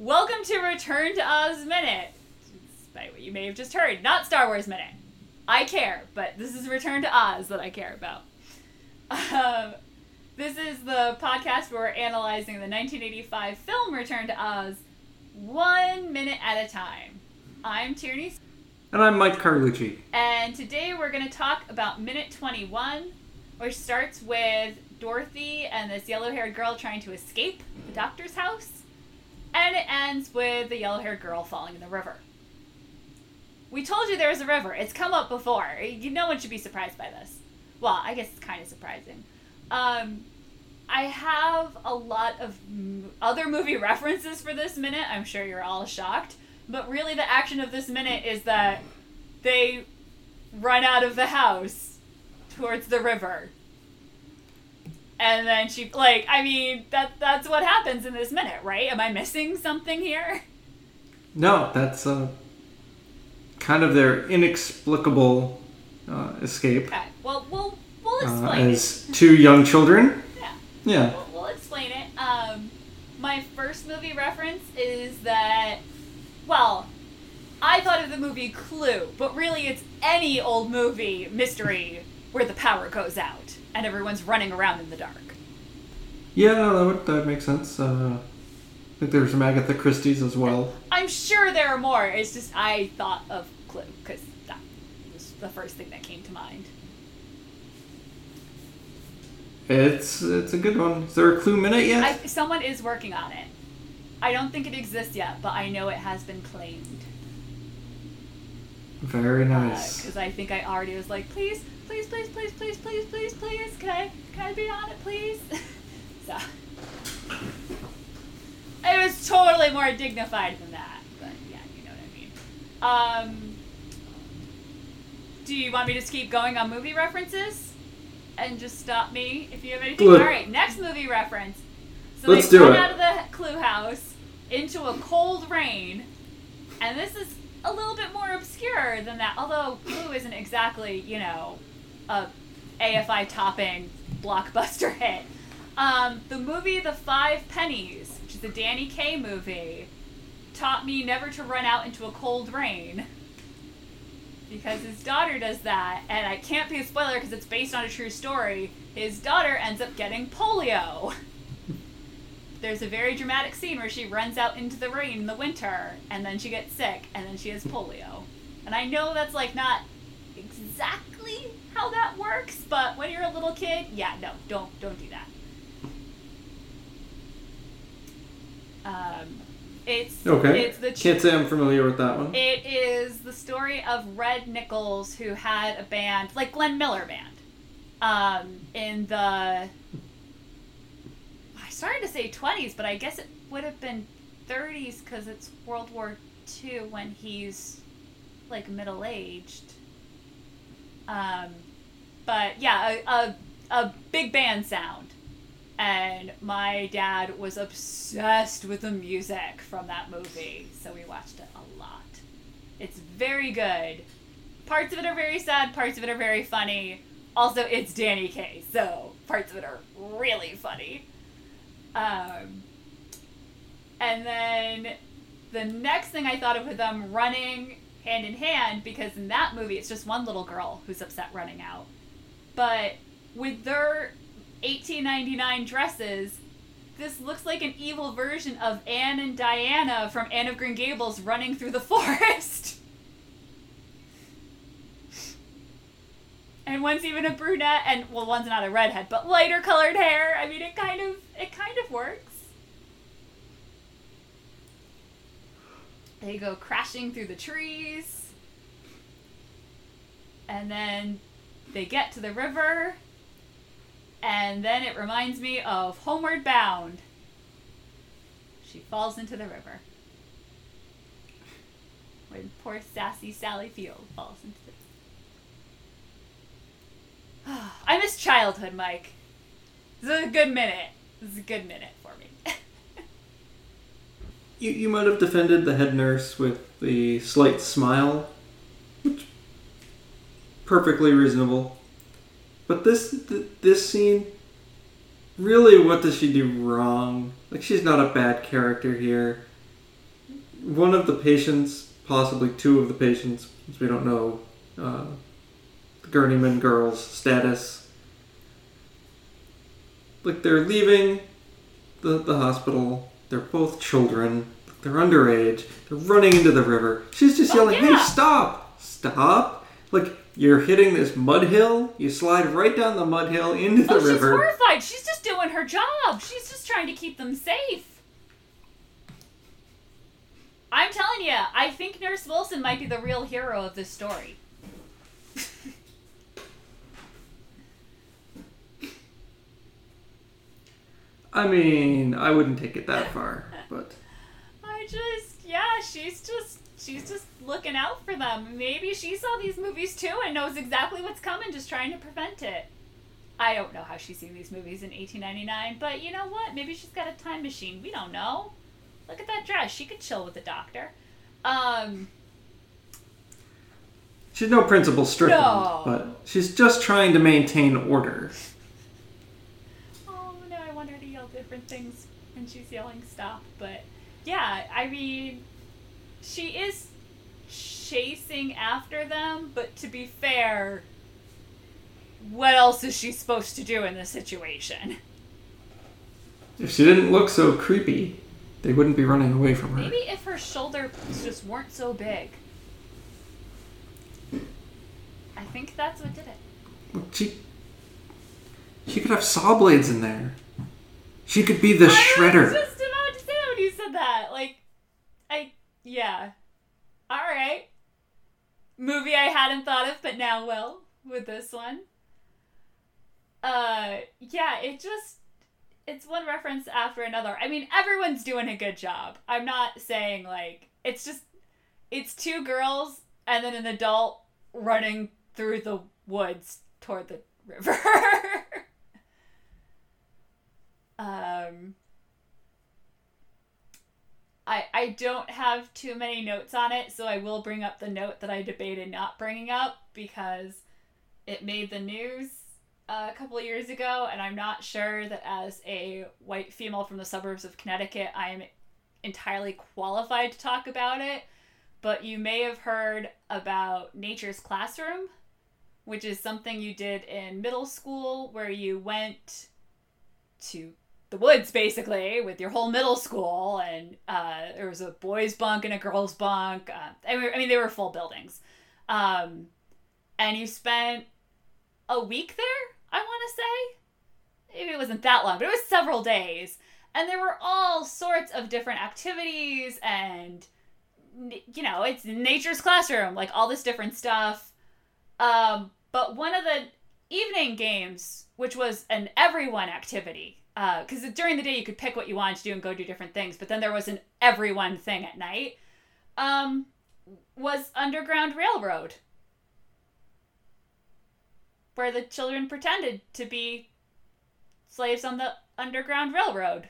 Welcome to Return to Oz Minute. Despite what you may have just heard, not Star Wars Minute. I care, but this is Return to Oz that I care about. Um, this is the podcast where we're analyzing the 1985 film Return to Oz one minute at a time. I'm Tierney, And I'm Mike Carlucci. and today we're going to talk about minute 21, which starts with Dorothy and this yellow haired girl trying to escape the doctor's house, and it ends with the yellow haired girl falling in the river. We told you there was a river. It's come up before. You, no one should be surprised by this. Well, I guess it's kind of surprising. Um, I have a lot of m- other movie references for this minute. I'm sure you're all shocked. But really, the action of this minute is that they run out of the house towards the river. And then she, like, I mean, that that's what happens in this minute, right? Am I missing something here? No, that's uh, kind of their inexplicable uh, escape Okay. Well, we'll we'll uh, explain as two young children. Yeah. Yeah. We'll, we'll explain it. Um, my first movie reference is that, well, I thought of the movie Clue, but really it's any old movie mystery where the power goes out and everyone's running around in the dark. Yeah, no, that would that makes sense. Uh, I think there's some Agatha Christie's as well. I'm sure there are more. It's just I thought of Clue because that was the first thing that came to mind. It's it's a good one. Is there a clue minute yet? I, someone is working on it. I don't think it exists yet, but I know it has been claimed. Very nice. because I think I already was like, please, please, please, please, please, please, please, please, can I, can I be on it, please? so it was totally more dignified than that, but yeah, you know what I mean. Um, do you want me to just keep going on movie references and just stop me if you have anything? Look. All right, next movie reference. So Let's they do run it. out of the clue house into a cold rain, and this is a little bit more obscure than that. Although Clue isn't exactly, you know, a AFI topping blockbuster hit. Um, the movie The Five Pennies, which is a Danny Kaye movie, taught me never to run out into a cold rain. Because his daughter does that, and I can't be a spoiler because it's based on a true story. His daughter ends up getting polio. There's a very dramatic scene where she runs out into the rain in the winter, and then she gets sick, and then she has polio. And I know that's like not exactly how that works, but when you're a little kid, yeah, no, don't don't do that. Um, it's okay. It's the Can't say I'm familiar with that one. it is the story of Red Nichols, who had a band like Glenn Miller Band, um, in the. I started to say twenties, but I guess it would have been thirties because it's World War II when he's like middle aged. Um, but yeah, a, a a big band sound. And my dad was obsessed with the music from that movie, so we watched it a lot. It's very good. Parts of it are very sad, parts of it are very funny. Also, it's Danny Kaye, so parts of it are really funny. Um, and then the next thing I thought of with them running hand in hand, because in that movie it's just one little girl who's upset running out. But with their 1899 dresses, this looks like an evil version of Anne and Diana from Anne of Green Gables running through the forest. and one's even a brunette, and well, one's not a redhead, but lighter colored hair. I mean, it kind of it kind of works. They go crashing through the trees, and then they get to the river, and then it reminds me of Homeward Bound. She falls into the river. When poor sassy Sally Field falls into the I miss childhood, Mike. This is a good minute. This is a good minute for me. You, you might have defended the head nurse with the slight smile, which perfectly reasonable. But this th- this scene, really, what does she do wrong? Like she's not a bad character here. one of the patients, possibly two of the patients, since we don't know uh, the Gurneyman girl's status, like they're leaving the, the hospital. They're both children. They're underage. They're running into the river. She's just Oh, yelling, yeah. "Hey, stop! Stop!" Like you're hitting this mud hill. You slide right down the mud hill into the Oh, she's river. horrified. She's just doing her job. She's just trying to keep them safe. I'm telling you, I think Nurse Wilson might be the real hero of this story. I mean, I wouldn't take it that far, but I just, yeah, she's just, she's just looking out for them. Maybe she saw these movies too and knows exactly what's coming, just trying to prevent it. I don't know how she's seen these movies in 1899, but you know what? Maybe she's got a time machine. We don't know. Look at that dress. She could chill with the doctor. Um, she's no Principal Strickland. No. But she's just trying to maintain order. oh no, I want her to yell different things when she's yelling stop. But yeah, I mean, she is chasing after them, but to be fair, what else is she supposed to do in this situation? If she didn't look so creepy, they wouldn't be running away from her. Maybe if her shoulders just weren't so big. I think that's what did it. She she could have saw blades in there. She could be the I was shredder. just about to say that when you said that. Like, I yeah. All right. Movie I hadn't thought of, but now will with this one. Uh, yeah, it just it's one reference after another. I mean, everyone's doing a good job. I'm not saying like it's just it's two girls and then an adult running through the woods toward the river. Um I I don't have too many notes on it, so I will bring up the note that I debated not bringing up because it made the news a couple of years ago, and I'm not sure that as a white female from the suburbs of Connecticut, I am entirely qualified to talk about it. But you may have heard about Nature's Classroom, which is something you did in middle school where you went to the woods basically with your whole middle school and uh, there was a boys bunk and a girls bunk uh, I, mean, they were full buildings. Um, and you spent a week there i want to say? Maybe it wasn't that long but it was several days. And there were all sorts of different activities and you know it's nature's classroom like all this different stuff. Um, but one of the evening games which was an everyone activity because during the day you could pick what you wanted to do and go do different things, but then there was an everyone thing at night. Um, was Underground Railroad, where the children pretended to be slaves on the Underground Railroad,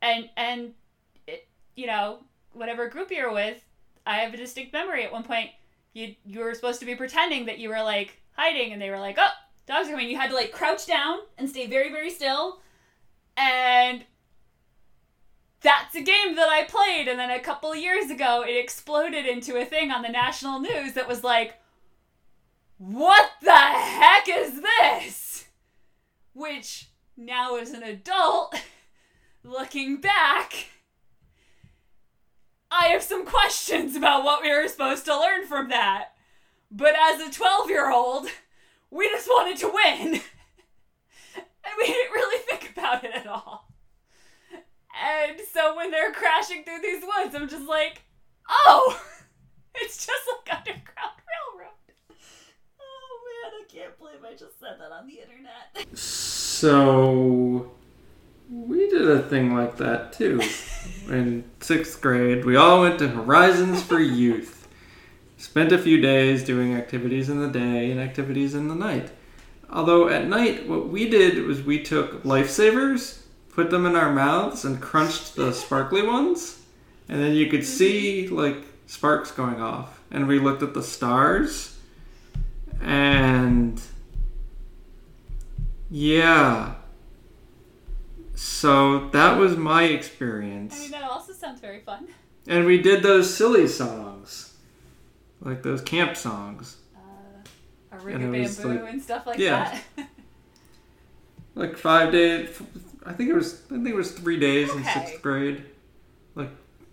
and and it, you know whatever group you're with, I have a distinct memory at one point you you were supposed to be pretending that you were like hiding, and they were like, oh dogs are coming. You had to like crouch down and stay very, very still. And that's a game that I played. And then a couple years ago, it exploded into a thing on the national news that was like, what the heck is this? Which now, as an adult, looking back, I have some questions about what we were supposed to learn from that. But as a 12 year old, we just wanted to win. and we didn't really think about it at all. And so when they're crashing through these woods, I'm just like, oh, it's just like Underground Railroad. Oh man, I can't believe I just said that on the internet. So we did a thing like that too. In sixth grade, we all went to Horizons for Youth. Spent a few days doing activities in the day and activities in the night. Although at night, what we did was we took lifesavers, put them in our mouths, and crunched the sparkly ones, and then you could see like sparks going off. And we looked at the stars, and yeah. So that was my experience. I mean, that also sounds very fun. And we did those silly songs. Like those camp songs. Uh, a And it bamboo like- and stuff like yeah. that. Like five days I think it was I think it was three days in sixth grade. Like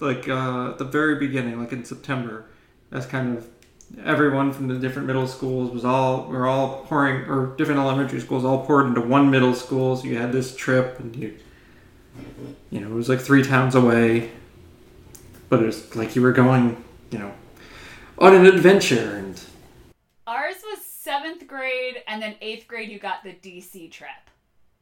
like uh at the very beginning, like in September. That's kind of everyone from the different middle schools was all we were all pouring or different elementary schools all poured into one middle school so you had this trip and you you know it was like three towns away but it was like you were going you know on an adventure and Ours was seventh grade, and then eighth grade, you got the DC trip.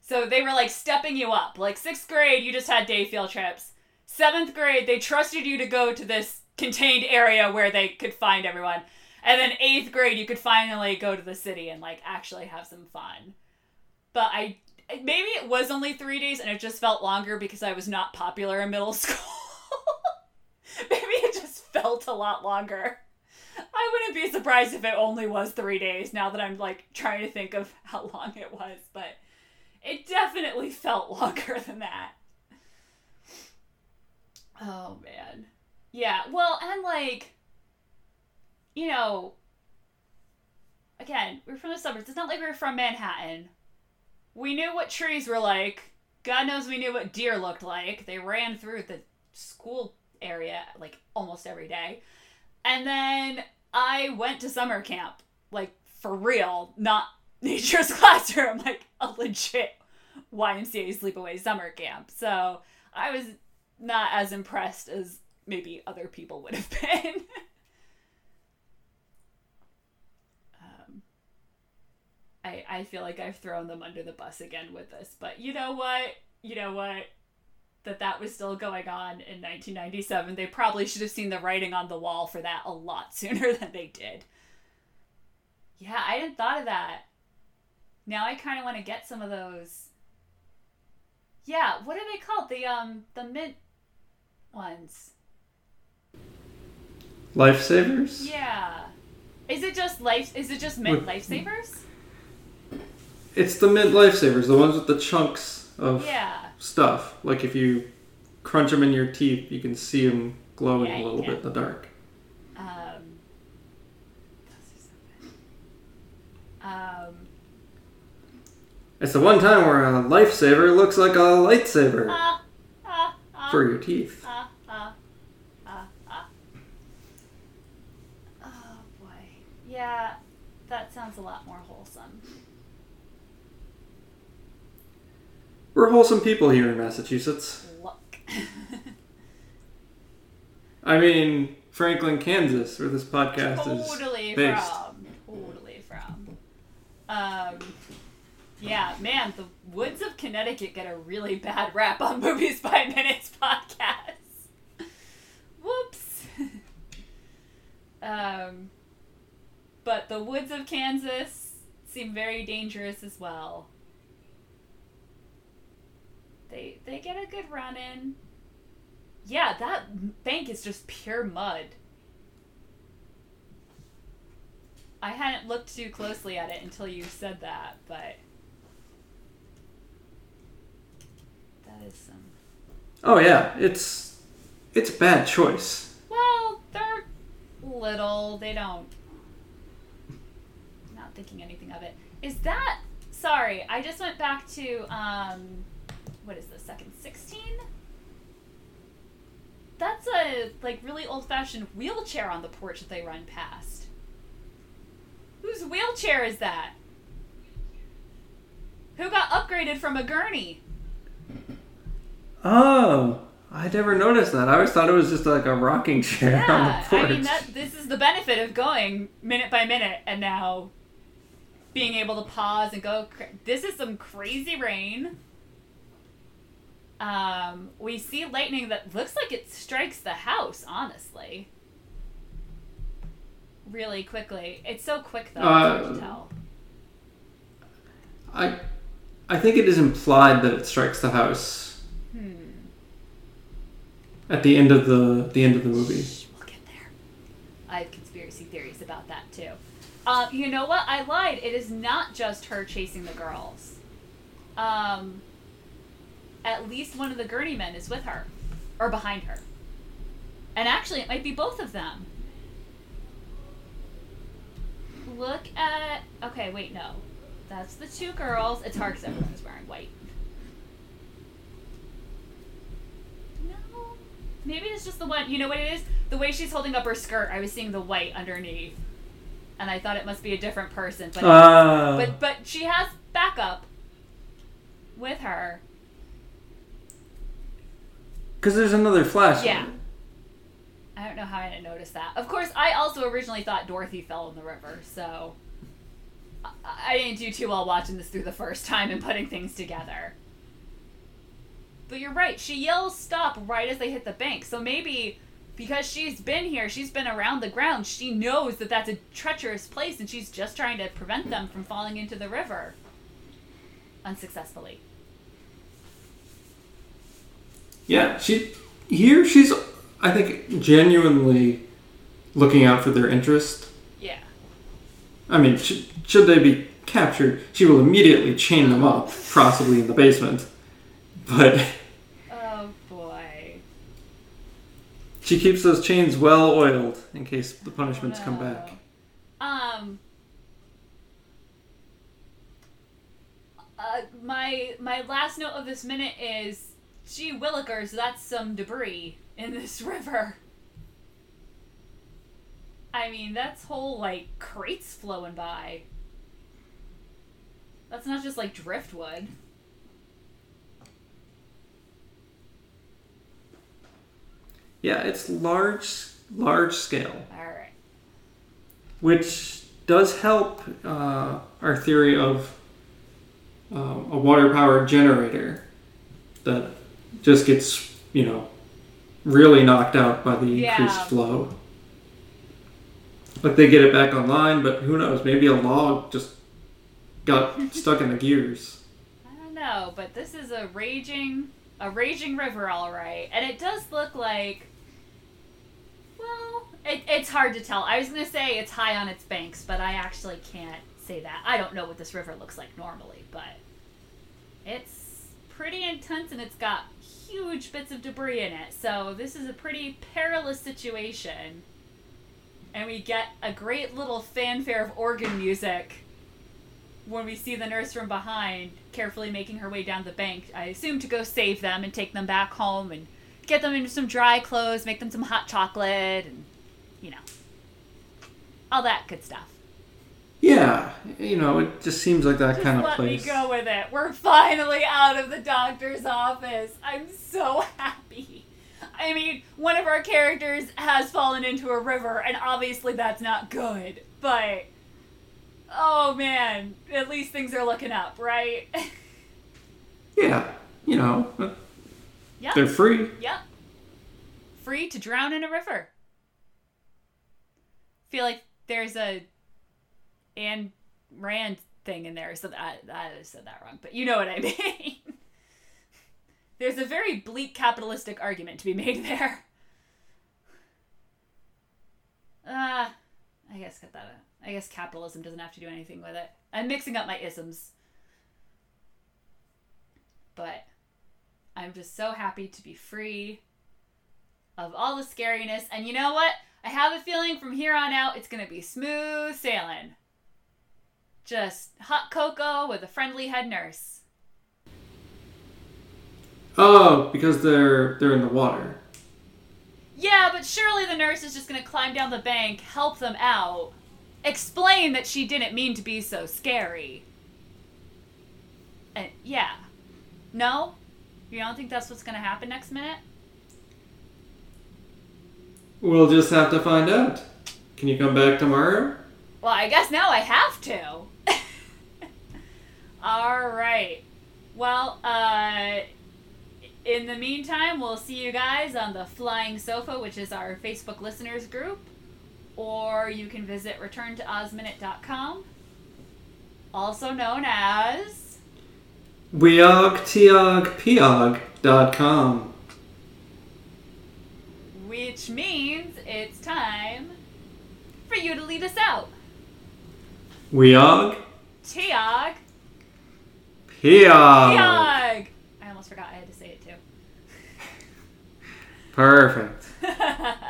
So they were like stepping you up. Like sixth grade, you just had day field trips. Seventh grade, they trusted you to go to this contained area where they could find everyone. And then eighth grade, you could finally go to the city and like actually have some fun. But I maybe it was only three days and it just felt longer because I was not popular in middle school. maybe it just felt a lot longer. I wouldn't be surprised if it only was three days now that I'm like trying to think of how long it was, but it definitely felt longer than that. Oh man. Yeah, well, and like, you know, again, we're from the suburbs. It's not like we we're from Manhattan. We knew what trees were like. God knows we knew what deer looked like. They ran through the school area like almost every day. And then I went to summer camp, like for real, not nature's classroom, like a legit YMCA sleepaway summer camp. So I was not as impressed as maybe other people would have been. um, I I feel like I've thrown them under the bus again with this, but you know what? You know what? That that was still going on in 1997. They probably should have seen the writing on the wall for that a lot sooner than they did. Yeah, I hadn't thought of that. Now I kind of want to get some of those. Yeah, what are they called? The um the mint ones. lifesavers Yeah. Is it just life? Is it just mint With- lifesavers? it's the mint lifesavers the ones with the chunks of Yeah. Stuff. Like if you crunch them in your teeth, you can see them glowing Yeah, a little can. bit in the dark. Um. Those are so good. Um. It's the one time where a lifesaver looks like a lightsaber Ah. Ah. Ah. for your teeth. Ah. Ah. Ah. Ah. Oh boy. Yeah, that sounds a lot more wholesome. We're wholesome people here in Massachusetts. Look. I mean, Franklin, Kansas, where this podcast totally is based. from. Totally from. Um, yeah, man, the woods of Connecticut get a really bad rap on Movies by Minutes podcasts. Whoops. um, but the woods of Kansas seem very dangerous as well. They they get a good run in. Yeah, that bank is just pure mud. I hadn't looked too closely at it until you said that, but that is some. Oh yeah, it's it's a bad choice. Well, they're little. They don't. Not thinking anything of it. Is that? Sorry, I just went back to um, what is this? Second sixteen. That's a like really old-fashioned wheelchair on the porch that they run past. Whose wheelchair is that? Who got upgraded from a gurney? Oh, I never noticed that. I always thought it was just like a rocking chair on the Yeah, porch. I mean that this is the benefit of going minute by minute and now being able to pause and go. This is some crazy rain. Um, we see lightning that looks like it strikes the house. Honestly, really quickly. It's so quick though. hard Uh, to tell. I I think it is implied that it strikes the house Hmm. at the end of the the end of the movie. We'll get there. I have conspiracy theories about that too. Um, you know what? I lied. It is not just her chasing the girls. Um, at least one of the gurney men is with her or behind her. And actually, it might be both of them. Look at. Okay, wait, no. That's the two girls. It's hard because everyone's wearing white. No. Maybe it's just the one. You know what it is? The way she's holding up her skirt, I was seeing the white underneath. And I thought it must be a different person. But, Ah. but, but she has backup with her. Because there's another flash. Yeah. I don't know how I didn't notice that. Of course, I also originally thought Dorothy fell in the river, so I, I didn't do too well watching this through the first time and putting things together. But you're right. She yells stop right as they hit the bank. So maybe because she's been here, she's been around the ground, she knows that that's a treacherous place and she's just trying to prevent them from falling into the river. Unsuccessfully. Yeah, she here she's I think genuinely looking out for their interest. Yeah. I mean, sh- should they be captured, she will immediately chain them up, possibly in the basement. But Oh boy. she keeps those chains well oiled in case the punishments come back. Um. Uh, my my last note of this minute is, gee willikers, that's some debris in this river. I mean, that's whole like crates flowing by. That's not just like driftwood. Yeah, it's large, large scale, All right. which does help uh, our theory of um, a water-powered generator that just gets, you know, really knocked out by the increased Yeah. flow. Like they get it back online, but who knows? Maybe a log just got stuck in the gears. I don't know, but this is a raging a raging river all right. And it does look like well, it, it's hard to tell. I was going to say it's high on its banks, but I actually can't say that. I don't know what this river looks like normally, but it's pretty intense and it's got huge bits of debris in it. So this is a pretty perilous situation. And we get a great little fanfare of organ music when we see the nurse from behind carefully making her way down the bank, I assume to go save them and take them back home and get them into some dry clothes, make them some hot chocolate, and, you know, all that good stuff. Yeah, you know, it just seems like that Just kind of let place. me go with it. We're finally out of the doctor's office. I'm so happy. I mean, one of our characters has fallen into a river, and obviously that's not good, but. Oh man, at least things are looking up, right? Yeah, you know, uh, yep. they're free. Yep. Free to drown in a river. Feel like there's a Anne Rand thing in there, so that I said that wrong, but you know what I mean. there's a very bleak capitalistic argument to be made there. Uh, I guess cut that. out. I guess capitalism doesn't have to do anything with it. I'm mixing up my isms. But I'm just so happy to be free of all the scariness. And you know what? I have a feeling from here on out it's going to be smooth sailing. Just hot cocoa with a friendly head nurse. Oh, because they're they're in the water. Yeah, but surely the nurse is just to climb down the bank, help them out, explain that she didn't mean to be so scary. And yeah. No? You don't think that's what's to happen next minute? We'll just have to find out. Can you come back tomorrow? Well, I guess now I have to. All right. Well, uh, in the meantime, we'll see you guys on the Flying Sofa, which is our Facebook listeners group, or you can visit returntoozminute.com, also known as. weogtiogpiog.com. Which means it's time for you to lead us out. Weog Tiog. Heog. I almost forgot I had to say it too. Perfect.